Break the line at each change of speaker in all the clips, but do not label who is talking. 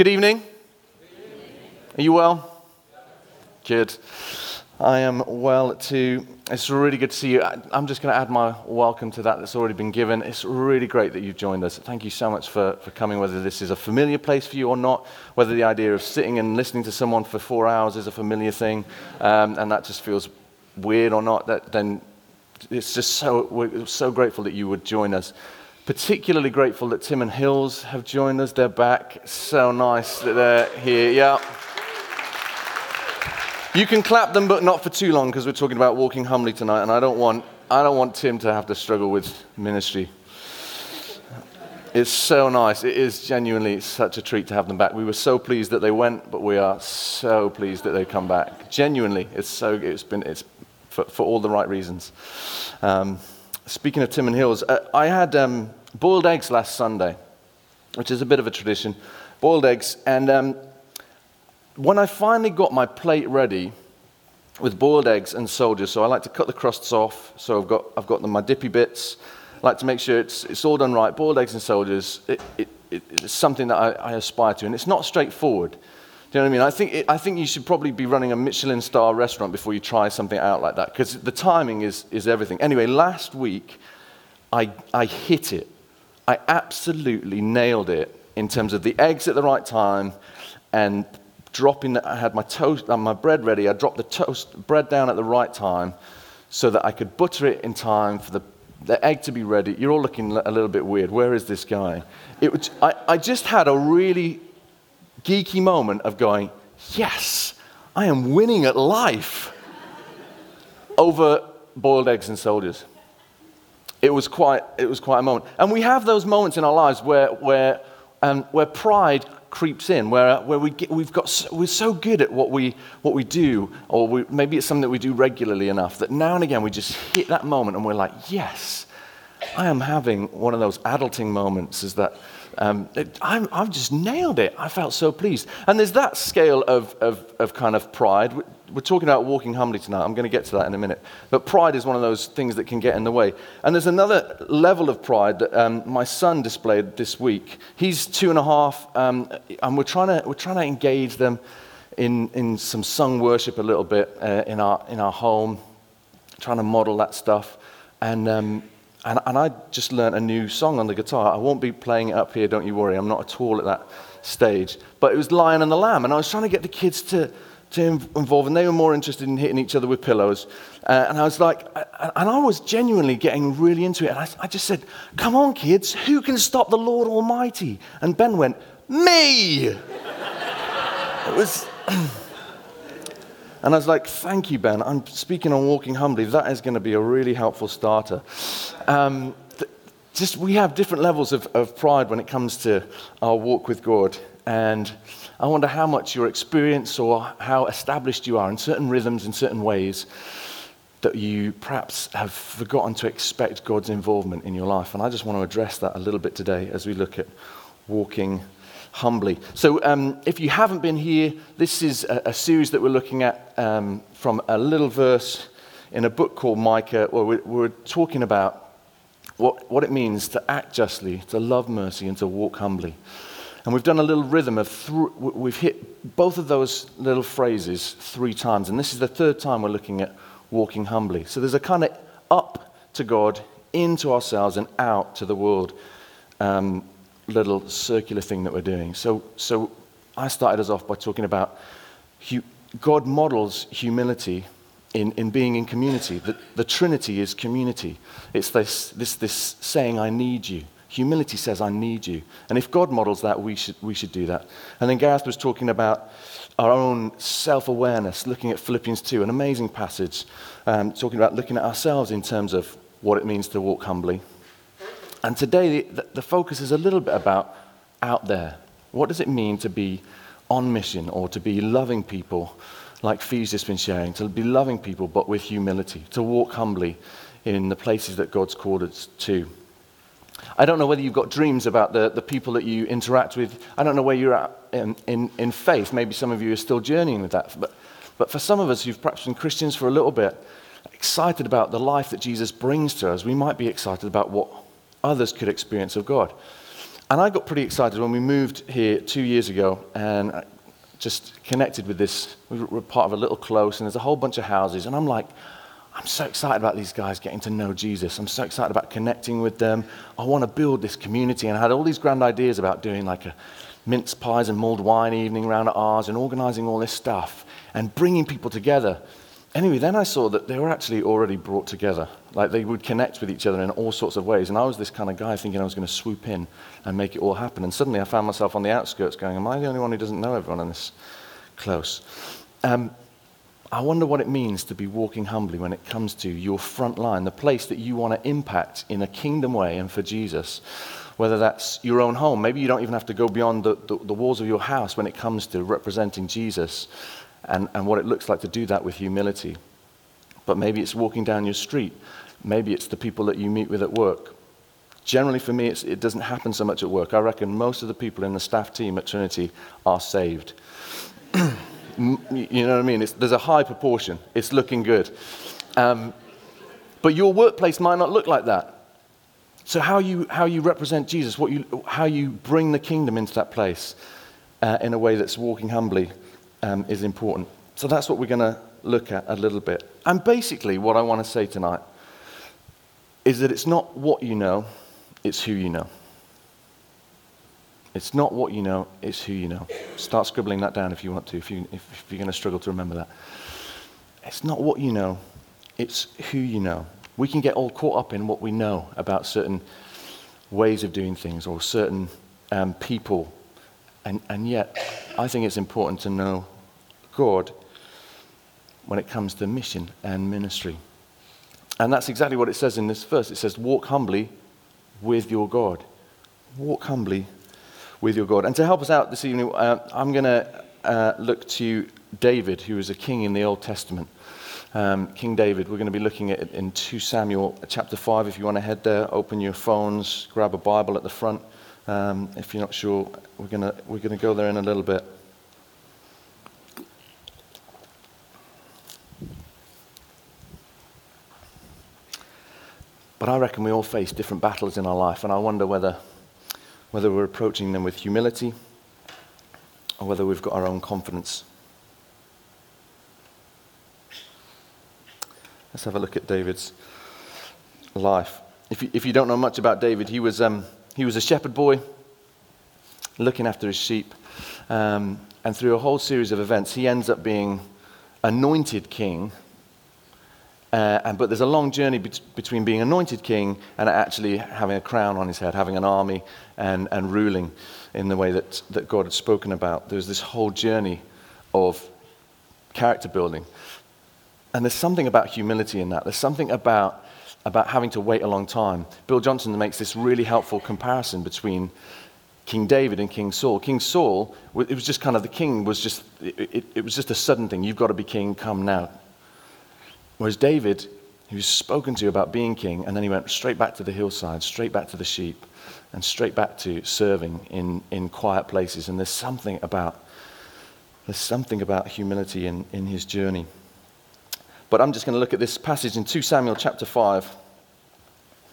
Good evening. Are you well? Good. I am well too. It's really good to see you. I'm just going to add my welcome to that that's already been given. It's really great that you've joined us. Thank you so much for, for coming, whether this is a familiar place for you or not, whether the idea of sitting and listening to someone for four hours is a familiar thing, um, and that just feels weird or not, that, then it's just so, we're so grateful that you would join us. Particularly grateful that Tim and Hills have joined us. They're back. So nice that they're here. Yeah. You can clap them, but not for too long because we're talking about walking humbly tonight, and I don't want, I don't want Tim to have to struggle with ministry. It's so nice. It is genuinely such a treat to have them back. We were so pleased that they went, but we are so pleased that they've come back. Genuinely, it's so it's been it's for, for all the right reasons. Um, speaking of Tim and Hills, uh, I had um, boiled eggs last Sunday, which is a bit of a tradition. Boiled eggs. And um, when I finally got my plate ready with boiled eggs and soldiers, so I like to cut the crusts off. So I've got, I've got my dippy bits. I like to make sure it's, it's all done right. Boiled eggs and soldiers, it, it, it's something that I, I aspire to. And it's not straightforward. Do you know what I mean? I think, it, I think you should probably be running a Michelin star restaurant before you try something out like that because the timing is, is everything. Anyway, last week, I, I hit it. I absolutely nailed it in terms of the eggs at the right time and dropping I had my toast, uh, my bread ready. I dropped the toast bread down at the right time so that I could butter it in time for the, the egg to be ready. You're all looking a little bit weird. Where is this guy? It was, I, I just had a really geeky moment of going, yes, I am winning at life over boiled eggs and soldiers it was quite, it was quite a moment. And we have those moments in our lives where, where, um, where pride creeps in, where, where we get, we've got, we're so good at what we, what we do, or we, maybe it's something that we do regularly enough that now and again we just hit that moment and we're like, yes, I am having one of those adulting moments, is that um, i have just nailed it. I felt so pleased. And there's that scale of, of, of kind of pride. We're talking about walking humbly tonight. I'm going to get to that in a minute. But pride is one of those things that can get in the way. And there's another level of pride that um, my son displayed this week. He's two and a half, um, and we're trying, to, we're trying to engage them in, in some sung worship a little bit uh, in, our, in our home, trying to model that stuff. And um, and, and I just learned a new song on the guitar. I won't be playing it up here, don't you worry. I'm not at all at that stage. But it was Lion and the Lamb. And I was trying to get the kids to, to involve, and they were more interested in hitting each other with pillows. Uh, and I was like, and I was genuinely getting really into it. And I, I just said, Come on, kids, who can stop the Lord Almighty? And Ben went, Me! it was. And I was like, thank you, Ben. I'm speaking on walking humbly. That is going to be a really helpful starter. Um, th- just we have different levels of, of pride when it comes to our walk with God. And I wonder how much your experience or how established you are in certain rhythms, in certain ways, that you perhaps have forgotten to expect God's involvement in your life. And I just want to address that a little bit today as we look at walking humbly. So, um, if you haven't been here, this is a, a series that we're looking at um, from a little verse in a book called Micah, where we're, we're talking about what, what it means to act justly, to love mercy, and to walk humbly. And we've done a little rhythm of, th- we've hit both of those little phrases three times. And this is the third time we're looking at walking humbly. So there's a kind of up to God, into ourselves, and out to the world. Um, little circular thing that we're doing. So, so I started us off by talking about hu- God models humility in, in being in community. The, the Trinity is community. It's this, this, this saying, I need you. Humility says, I need you. And if God models that, we should, we should do that. And then Gareth was talking about our own self awareness, looking at Philippians 2, an amazing passage, um, talking about looking at ourselves in terms of what it means to walk humbly and today, the, the focus is a little bit about out there. What does it mean to be on mission or to be loving people, like Fee's just been sharing, to be loving people but with humility, to walk humbly in the places that God's called us to. I don't know whether you've got dreams about the, the people that you interact with. I don't know where you're at in, in, in faith. Maybe some of you are still journeying with that. But, but for some of us who've perhaps been Christians for a little bit, excited about the life that Jesus brings to us, we might be excited about what others could experience of God. And I got pretty excited when we moved here two years ago and just connected with this. We were part of a little close, and there's a whole bunch of houses. And I'm like, I'm so excited about these guys getting to know Jesus. I'm so excited about connecting with them. I want to build this community. And I had all these grand ideas about doing like a mince pies and mulled wine evening round at ours and organizing all this stuff and bringing people together. Anyway, then I saw that they were actually already brought together. Like they would connect with each other in all sorts of ways. And I was this kind of guy thinking I was going to swoop in and make it all happen. And suddenly I found myself on the outskirts going, Am I the only one who doesn't know everyone in this close? Um, I wonder what it means to be walking humbly when it comes to your front line, the place that you want to impact in a kingdom way and for Jesus. Whether that's your own home, maybe you don't even have to go beyond the, the, the walls of your house when it comes to representing Jesus and, and what it looks like to do that with humility. But maybe it's walking down your street, maybe it's the people that you meet with at work. Generally, for me, it doesn't happen so much at work. I reckon most of the people in the staff team at Trinity are saved. You know what I mean? It's, there's a high proportion. It's looking good. Um, but your workplace might not look like that. So, how you, how you represent Jesus, what you, how you bring the kingdom into that place uh, in a way that's walking humbly um, is important. So, that's what we're going to look at a little bit. And basically, what I want to say tonight is that it's not what you know, it's who you know. It's not what you know, it's who you know. Start scribbling that down if you want to, if, you, if, if you're going to struggle to remember that. It's not what you know, it's who you know. We can get all caught up in what we know about certain ways of doing things or certain um, people. And, and yet, I think it's important to know God when it comes to mission and ministry. And that's exactly what it says in this verse. It says, Walk humbly with your God. Walk humbly with your God. And to help us out this evening, uh, I'm going to uh, look to David, who was a king in the Old Testament. Um, king David, we're going to be looking at it in 2 Samuel chapter 5. If you want to head there, open your phones, grab a Bible at the front. Um, if you're not sure, we're going we're going to go there in a little bit. But I reckon we all face different battles in our life, and I wonder whether whether we're approaching them with humility or whether we've got our own confidence. Let's have a look at David's life. If you, if you don't know much about David, he was, um, he was a shepherd boy looking after his sheep. Um, and through a whole series of events, he ends up being anointed king uh, and, but there's a long journey between being anointed king and actually having a crown on his head, having an army and, and ruling in the way that, that God had spoken about. There's this whole journey of character building. And there's something about humility in that. There's something about, about having to wait a long time. Bill Johnson makes this really helpful comparison between King David and King Saul. King Saul, it was just kind of the king was just, it, it, it was just a sudden thing. You've got to be king, come now Whereas David, he was spoken to about being king, and then he went straight back to the hillside, straight back to the sheep, and straight back to serving in, in quiet places. And there's something about there's something about humility in, in his journey. But I'm just going to look at this passage in 2 Samuel chapter 5.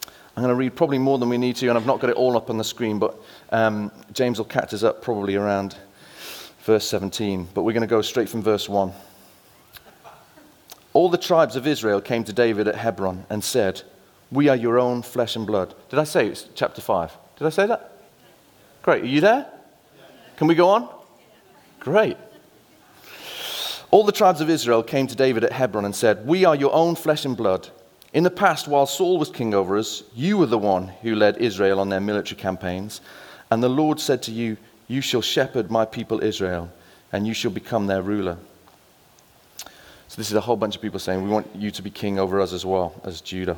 I'm going to read probably more than we need to, and I've not got it all up on the screen, but um, James will catch us up probably around verse 17. But we're going to go straight from verse 1. All the tribes of Israel came to David at Hebron and said, We are your own flesh and blood. Did I say it's chapter 5? Did I say that? Great. Are you there? Can we go on? Great. All the tribes of Israel came to David at Hebron and said, We are your own flesh and blood. In the past, while Saul was king over us, you were the one who led Israel on their military campaigns. And the Lord said to you, You shall shepherd my people Israel, and you shall become their ruler. This is a whole bunch of people saying, We want you to be king over us as well, as Judah.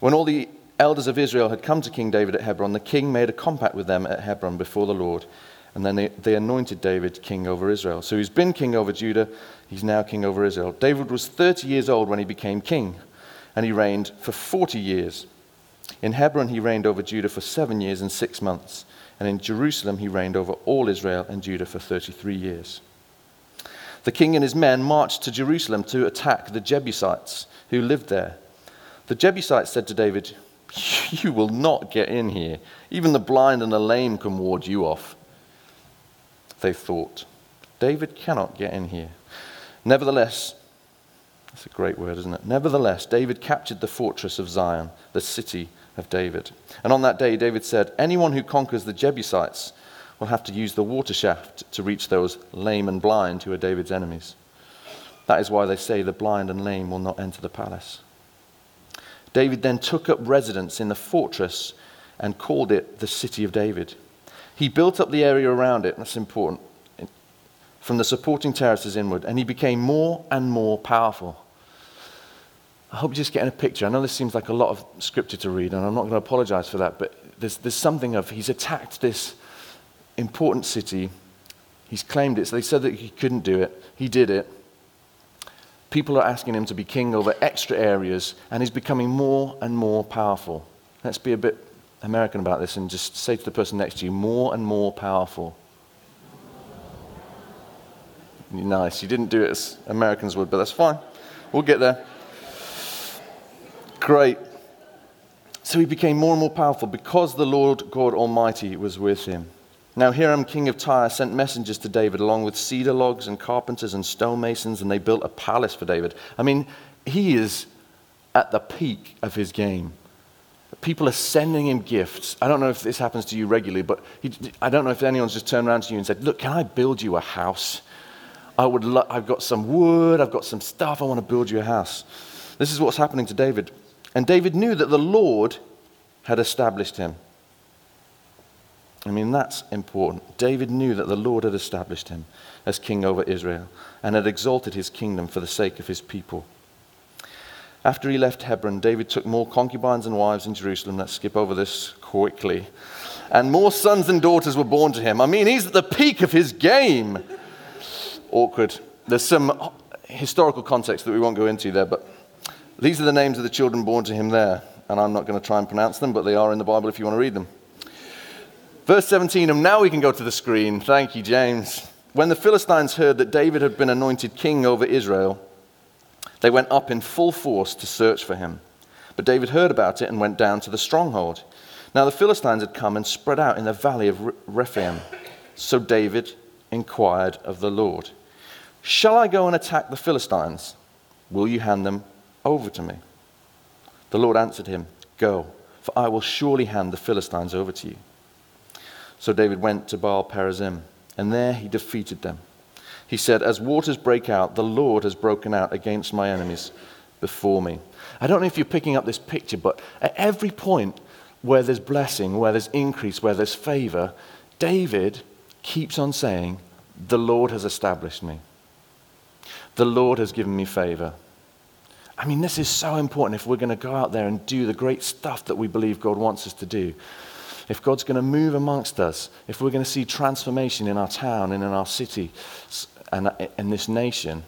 When all the elders of Israel had come to King David at Hebron, the king made a compact with them at Hebron before the Lord. And then they, they anointed David king over Israel. So he's been king over Judah, he's now king over Israel. David was 30 years old when he became king, and he reigned for 40 years. In Hebron, he reigned over Judah for seven years and six months. And in Jerusalem, he reigned over all Israel and Judah for 33 years the king and his men marched to Jerusalem to attack the Jebusites who lived there. The Jebusites said to David, You will not get in here. Even the blind and the lame can ward you off. They thought, David cannot get in here. Nevertheless, that's a great word, isn't it? Nevertheless, David captured the fortress of Zion, the city of David. And on that day, David said, Anyone who conquers the Jebusites will have to use the water shaft to reach those lame and blind who are David's enemies. That is why they say the blind and lame will not enter the palace. David then took up residence in the fortress and called it the City of David. He built up the area around it, that's important, from the supporting terraces inward, and he became more and more powerful. I hope you're just getting a picture. I know this seems like a lot of scripture to read, and I'm not going to apologize for that, but there's, there's something of he's attacked this important city. He's claimed it. So they said that he couldn't do it. He did it. People are asking him to be king over extra areas, and he's becoming more and more powerful. Let's be a bit American about this and just say to the person next to you, more and more powerful. Nice. You didn't do it as Americans would, but that's fine. We'll get there. Great. So he became more and more powerful because the Lord God Almighty was with him. Now Hiram, king of Tyre, sent messengers to David along with cedar logs and carpenters and stonemasons, and they built a palace for David. I mean, he is at the peak of his game. People are sending him gifts. I don't know if this happens to you regularly, but he, I don't know if anyone's just turned around to you and said, Look, can I build you a house? I would lo- I've got some wood, I've got some stuff, I want to build you a house. This is what's happening to David. And David knew that the Lord had established him. I mean, that's important. David knew that the Lord had established him as king over Israel and had exalted his kingdom for the sake of his people. After he left Hebron, David took more concubines and wives in Jerusalem. Let's skip over this quickly. And more sons and daughters were born to him. I mean, he's at the peak of his game. Awkward. There's some historical context that we won't go into there, but these are the names of the children born to him there. And I'm not going to try and pronounce them, but they are in the Bible if you want to read them. Verse 17, and now we can go to the screen. Thank you, James. When the Philistines heard that David had been anointed king over Israel, they went up in full force to search for him. But David heard about it and went down to the stronghold. Now the Philistines had come and spread out in the valley of Rephaim. So David inquired of the Lord, Shall I go and attack the Philistines? Will you hand them over to me? The Lord answered him, Go, for I will surely hand the Philistines over to you. So David went to Baal Perazim, and there he defeated them. He said, As waters break out, the Lord has broken out against my enemies before me. I don't know if you're picking up this picture, but at every point where there's blessing, where there's increase, where there's favor, David keeps on saying, The Lord has established me. The Lord has given me favor. I mean, this is so important if we're going to go out there and do the great stuff that we believe God wants us to do if God's going to move amongst us, if we're going to see transformation in our town and in our city and in this nation,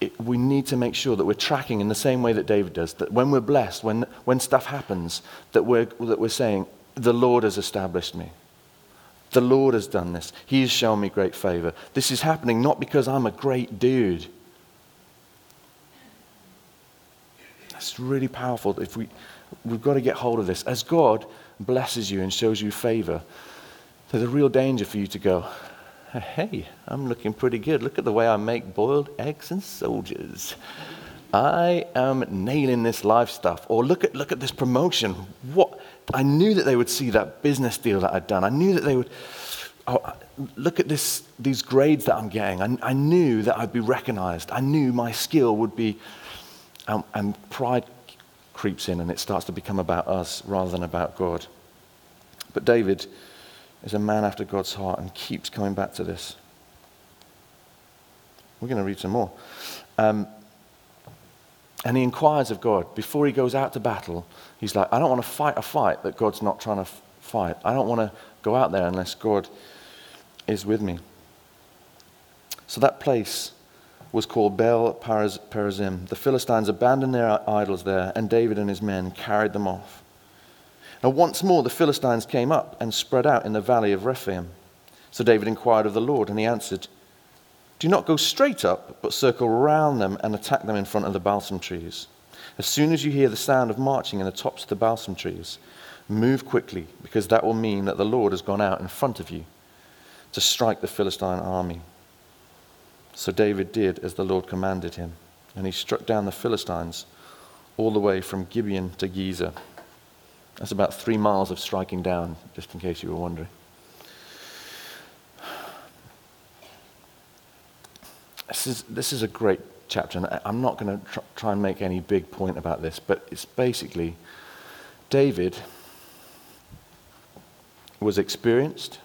it, we need to make sure that we're tracking in the same way that David does, that when we're blessed, when, when stuff happens, that we're, that we're saying, The Lord has established me. The Lord has done this. He has shown me great favor. This is happening not because I'm a great dude. That's really powerful. If we, we've got to get hold of this. As God blesses you and shows you favor, there's a real danger for you to go, hey, I'm looking pretty good. Look at the way I make boiled eggs and soldiers. I am nailing this life stuff. Or look at, look at this promotion. What? I knew that they would see that business deal that I'd done. I knew that they would. Oh, look at this, these grades that I'm getting. I, I knew that I'd be recognized. I knew my skill would be. Um, and pride creeps in and it starts to become about us rather than about God. But David is a man after God's heart and keeps coming back to this. We're going to read some more. Um, and he inquires of God. Before he goes out to battle, he's like, I don't want to fight a fight that God's not trying to fight. I don't want to go out there unless God is with me. So that place was called Baal Perazim. The Philistines abandoned their idols there, and David and his men carried them off. Now, once more, the Philistines came up and spread out in the valley of Rephaim. So David inquired of the Lord, and he answered, Do not go straight up, but circle round them and attack them in front of the balsam trees. As soon as you hear the sound of marching in the tops of the balsam trees, move quickly, because that will mean that the Lord has gone out in front of you to strike the Philistine army. So David did as the Lord commanded him, and he struck down the Philistines all the way from Gibeon to Gezer. That's about three miles of striking down, just in case you were wondering. This is, this is a great chapter, and I'm not going to tr- try and make any big point about this, but it's basically David was experienced,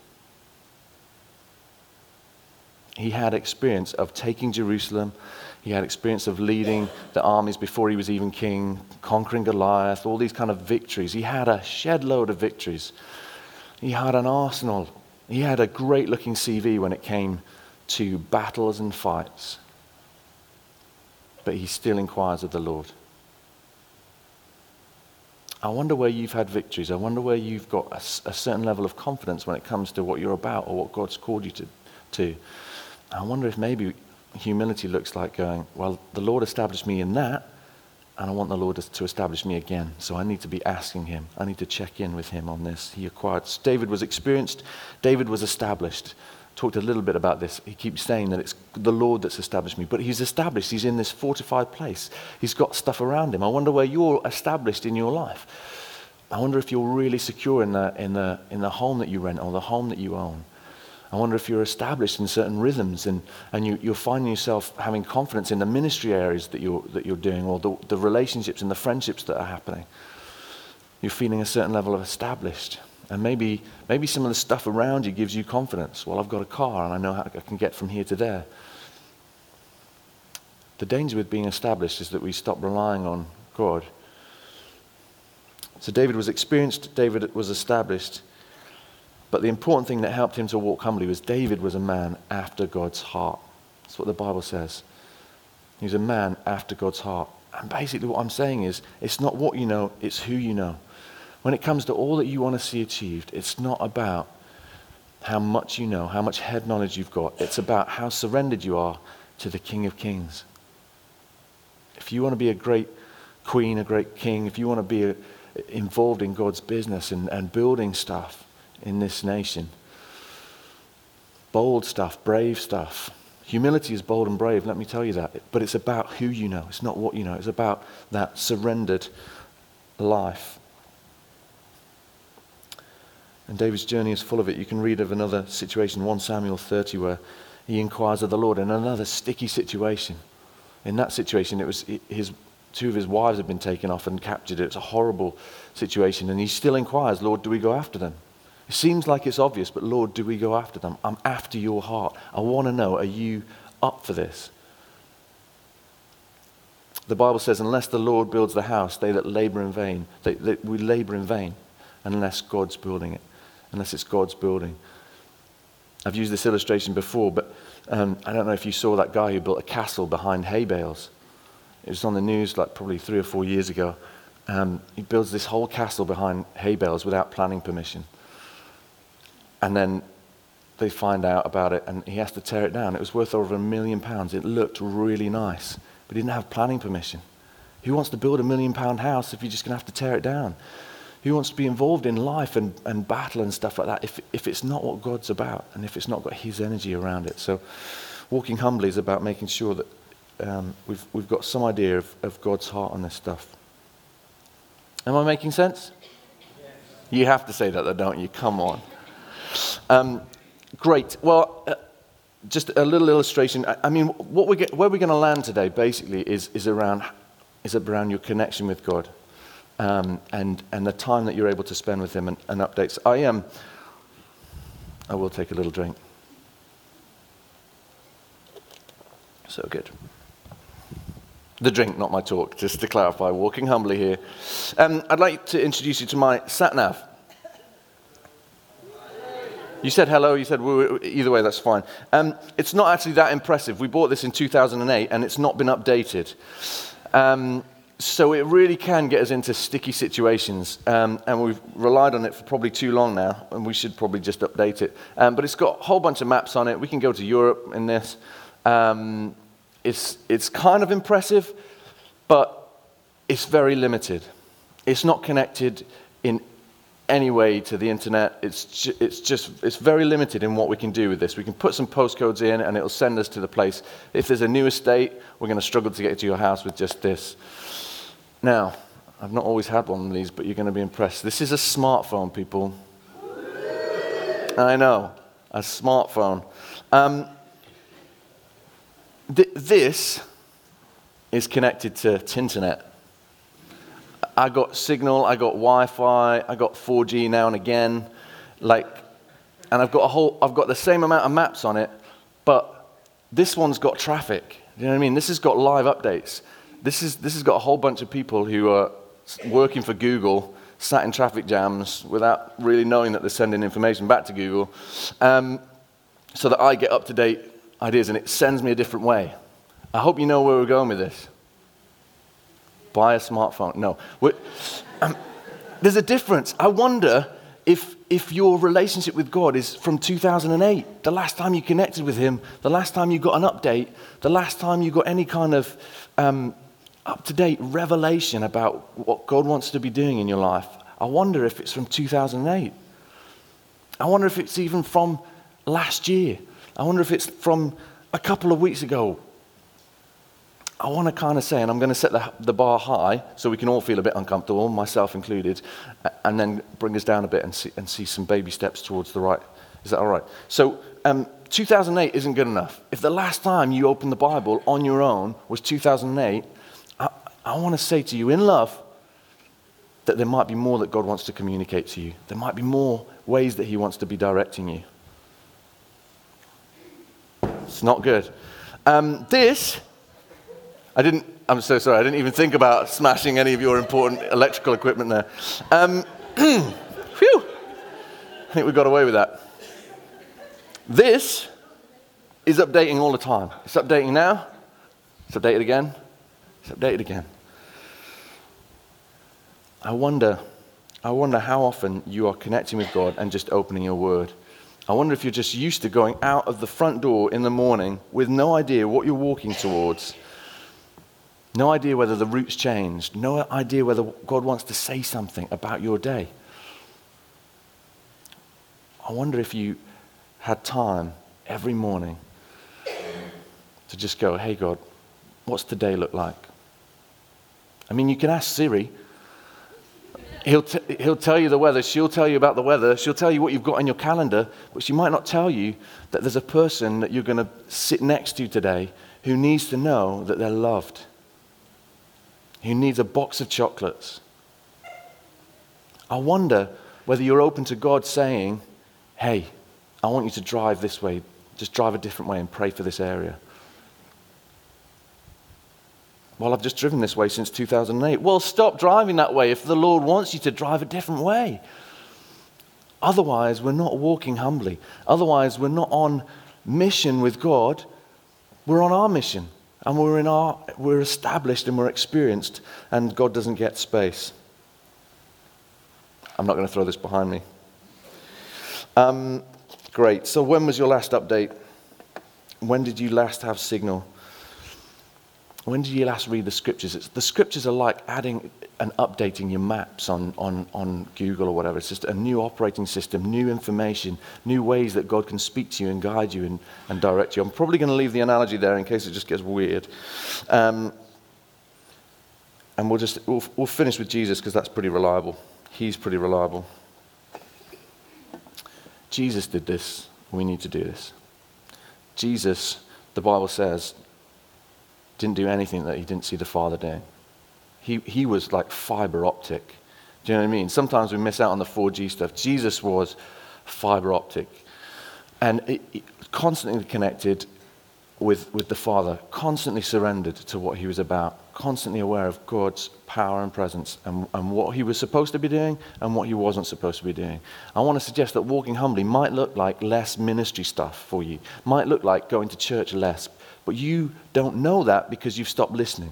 he had experience of taking Jerusalem. He had experience of leading the armies before he was even king, conquering Goliath, all these kind of victories. He had a shed load of victories. He had an arsenal. He had a great looking CV when it came to battles and fights. But he still inquires of the Lord. I wonder where you've had victories. I wonder where you've got a, a certain level of confidence when it comes to what you're about or what God's called you to. to. I wonder if maybe humility looks like going, well, the Lord established me in that, and I want the Lord to establish me again. So I need to be asking Him. I need to check in with Him on this. He acquired. David was experienced. David was established. Talked a little bit about this. He keeps saying that it's the Lord that's established me, but He's established. He's in this fortified place. He's got stuff around Him. I wonder where you're established in your life. I wonder if you're really secure in the, in the, in the home that you rent or the home that you own. I wonder if you're established in certain rhythms and, and you, you're finding yourself having confidence in the ministry areas that you're, that you're doing or the, the relationships and the friendships that are happening. You're feeling a certain level of established. And maybe, maybe some of the stuff around you gives you confidence. Well, I've got a car and I know how I can get from here to there. The danger with being established is that we stop relying on God. So David was experienced, David was established. But the important thing that helped him to walk humbly was David was a man after God's heart. That's what the Bible says. He's a man after God's heart. And basically, what I'm saying is, it's not what you know, it's who you know. When it comes to all that you want to see achieved, it's not about how much you know, how much head knowledge you've got. It's about how surrendered you are to the King of Kings. If you want to be a great queen, a great king, if you want to be uh, involved in God's business and, and building stuff, in this nation. Bold stuff, brave stuff. Humility is bold and brave, let me tell you that. But it's about who you know, it's not what you know. It's about that surrendered life. And David's journey is full of it. You can read of another situation, 1 Samuel 30, where he inquires of the Lord in another sticky situation. In that situation, it was his, two of his wives had been taken off and captured. It's a horrible situation. And he still inquires, Lord, do we go after them? It seems like it's obvious, but Lord, do we go after them? I'm after your heart. I want to know, are you up for this? The Bible says, unless the Lord builds the house, they that labor in vain, they, they, we labor in vain, unless God's building it, unless it's God's building. I've used this illustration before, but um, I don't know if you saw that guy who built a castle behind hay bales. It was on the news like probably three or four years ago. Um, he builds this whole castle behind hay bales without planning permission. And then they find out about it and he has to tear it down. It was worth over a million pounds. It looked really nice, but he didn't have planning permission. Who wants to build a million pound house if you're just going to have to tear it down? Who wants to be involved in life and, and battle and stuff like that if, if it's not what God's about and if it's not got His energy around it? So, walking humbly is about making sure that um, we've, we've got some idea of, of God's heart on this stuff. Am I making sense? You have to say that, though, don't you? Come on. Um, great. Well, uh, just a little illustration. I, I mean, what we get, where we're going to land today basically is, is, around, is around your connection with God um, and, and the time that you're able to spend with Him and, and updates. I am. Um, I will take a little drink. So good. The drink, not my talk, just to clarify, walking humbly here. Um, I'd like to introduce you to my sat nav. You said hello, you said either way, that's fine. Um, it's not actually that impressive. We bought this in 2008 and it's not been updated. Um, so it really can get us into sticky situations. Um, and we've relied on it for probably too long now, and we should probably just update it. Um, but it's got a whole bunch of maps on it. We can go to Europe in this. Um, it's, it's kind of impressive, but it's very limited. It's not connected in any way to the internet. It's, ju- it's just it's very limited in what we can do with this. We can put some postcodes in and it'll send us to the place. If there's a new estate, we're going to struggle to get to your house with just this. Now, I've not always had one of these, but you're going to be impressed. This is a smartphone, people. I know, a smartphone. Um, th- this is connected to Tinternet. I got signal, I got Wi-Fi, I got 4G now and again, like, and I've got a whole, I've got the same amount of maps on it, but this one's got traffic. You know what I mean? This has got live updates. This is this has got a whole bunch of people who are working for Google, sat in traffic jams without really knowing that they're sending information back to Google, um, so that I get up to date ideas, and it sends me a different way. I hope you know where we're going with this buy a smartphone. No. Um, there's a difference. I wonder if, if your relationship with God is from 2008, the last time you connected with Him, the last time you got an update, the last time you got any kind of um, up to date revelation about what God wants to be doing in your life. I wonder if it's from 2008. I wonder if it's even from last year. I wonder if it's from a couple of weeks ago I want to kind of say, and I'm going to set the, the bar high so we can all feel a bit uncomfortable, myself included, and then bring us down a bit and see, and see some baby steps towards the right. Is that all right? So, um, 2008 isn't good enough. If the last time you opened the Bible on your own was 2008, I, I want to say to you in love that there might be more that God wants to communicate to you. There might be more ways that He wants to be directing you. It's not good. Um, this I didn't, I'm so sorry, I didn't even think about smashing any of your important electrical equipment there. Um, phew, I think we got away with that. This is updating all the time. It's updating now, it's updated again, it's updated again. I wonder, I wonder how often you are connecting with God and just opening your word. I wonder if you're just used to going out of the front door in the morning with no idea what you're walking towards no idea whether the route's changed. No idea whether God wants to say something about your day. I wonder if you had time every morning to just go, hey, God, what's the day look like? I mean, you can ask Siri. He'll, t- he'll tell you the weather. She'll tell you about the weather. She'll tell you what you've got in your calendar, but she might not tell you that there's a person that you're going to sit next to today who needs to know that they're loved who needs a box of chocolates. I wonder whether you're open to God saying, hey, I want you to drive this way, just drive a different way and pray for this area. Well, I've just driven this way since 2008. Well, stop driving that way if the Lord wants you to drive a different way. Otherwise, we're not walking humbly. Otherwise, we're not on mission with God. We're on our mission. And we're, in our, we're established and we're experienced, and God doesn't get space. I'm not going to throw this behind me. Um, great. So, when was your last update? When did you last have signal? When did you last read the scriptures? It's, the scriptures are like adding and updating your maps on, on, on Google or whatever. It's just a new operating system, new information, new ways that God can speak to you and guide you and, and direct you. I'm probably going to leave the analogy there in case it just gets weird. Um, and we'll just we'll, we'll finish with Jesus because that's pretty reliable. He's pretty reliable. Jesus did this. We need to do this. Jesus, the Bible says, didn't do anything that he didn't see the Father doing. He, he was like fiber optic. Do you know what I mean? Sometimes we miss out on the 4G stuff. Jesus was fiber optic and it, it, constantly connected with, with the Father, constantly surrendered to what he was about, constantly aware of God's power and presence and, and what he was supposed to be doing and what he wasn't supposed to be doing. I want to suggest that walking humbly might look like less ministry stuff for you, might look like going to church less, but you don't know that because you've stopped listening.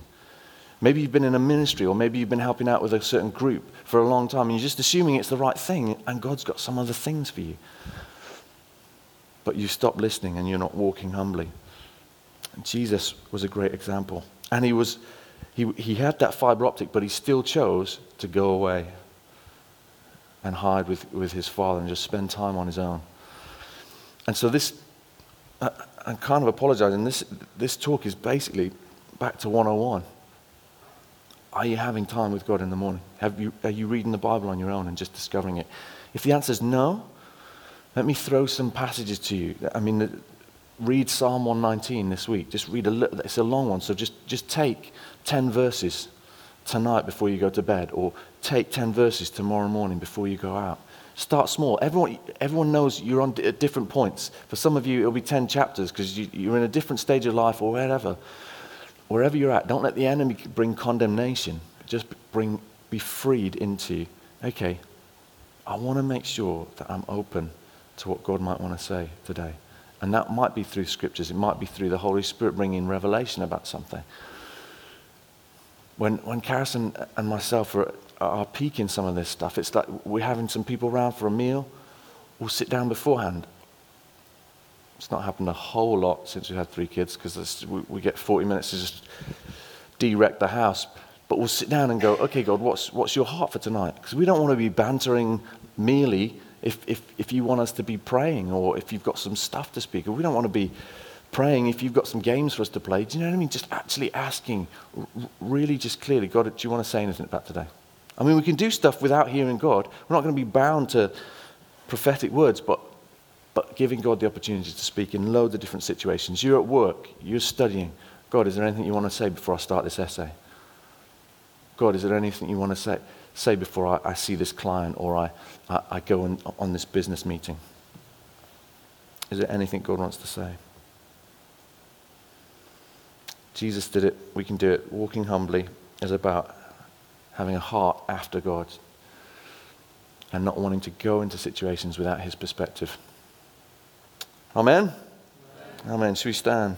Maybe you've been in a ministry or maybe you've been helping out with a certain group for a long time and you're just assuming it's the right thing and God's got some other things for you. But you stop listening and you're not walking humbly. Jesus was a great example. And he was, he, he had that fiber optic, but he still chose to go away and hide with, with his father and just spend time on his own. And so this, uh, I'm kind of apologizing. This, this talk is basically back to 101. Are you having time with God in the morning? Have you, are you reading the Bible on your own and just discovering it? If the answer is no, let me throw some passages to you. I mean, read Psalm 119 this week. Just read a little, it's a long one, so just, just take 10 verses tonight before you go to bed, or take 10 verses tomorrow morning before you go out. Start small. Everyone, everyone knows you're on at different points. For some of you, it'll be 10 chapters because you, you're in a different stage of life or wherever. Wherever you're at, don't let the enemy bring condemnation. Just bring, be freed into, okay, I want to make sure that I'm open to what God might want to say today. And that might be through scriptures, it might be through the Holy Spirit bringing revelation about something. When, when Carson and myself are, are peaking some of this stuff, it's like we're having some people around for a meal, we'll sit down beforehand. It's not happened a whole lot since we had three kids because we, we, get 40 minutes to just derect the house. But we'll sit down and go, okay, God, what's, what's your heart for tonight? Because we don't want to be bantering merely if, if, if you want us to be praying or if you've got some stuff to speak. Or we don't want to be praying if you've got some games for us to play. Do you know what I mean? Just actually asking, really just clearly, God, do you want to say anything about today? I mean, we can do stuff without hearing God. We're not going to be bound to prophetic words, but, but giving God the opportunity to speak in loads of different situations. You're at work, you're studying. God, is there anything you want to say before I start this essay? God, is there anything you want to say? say before I, I see this client or I, I, I go on, on this business meeting? Is there anything God wants to say? Jesus did it, we can do it. Walking humbly is about having a heart after God and not wanting to go into situations without his perspective. Amen? Amen. Amen. Should we stand?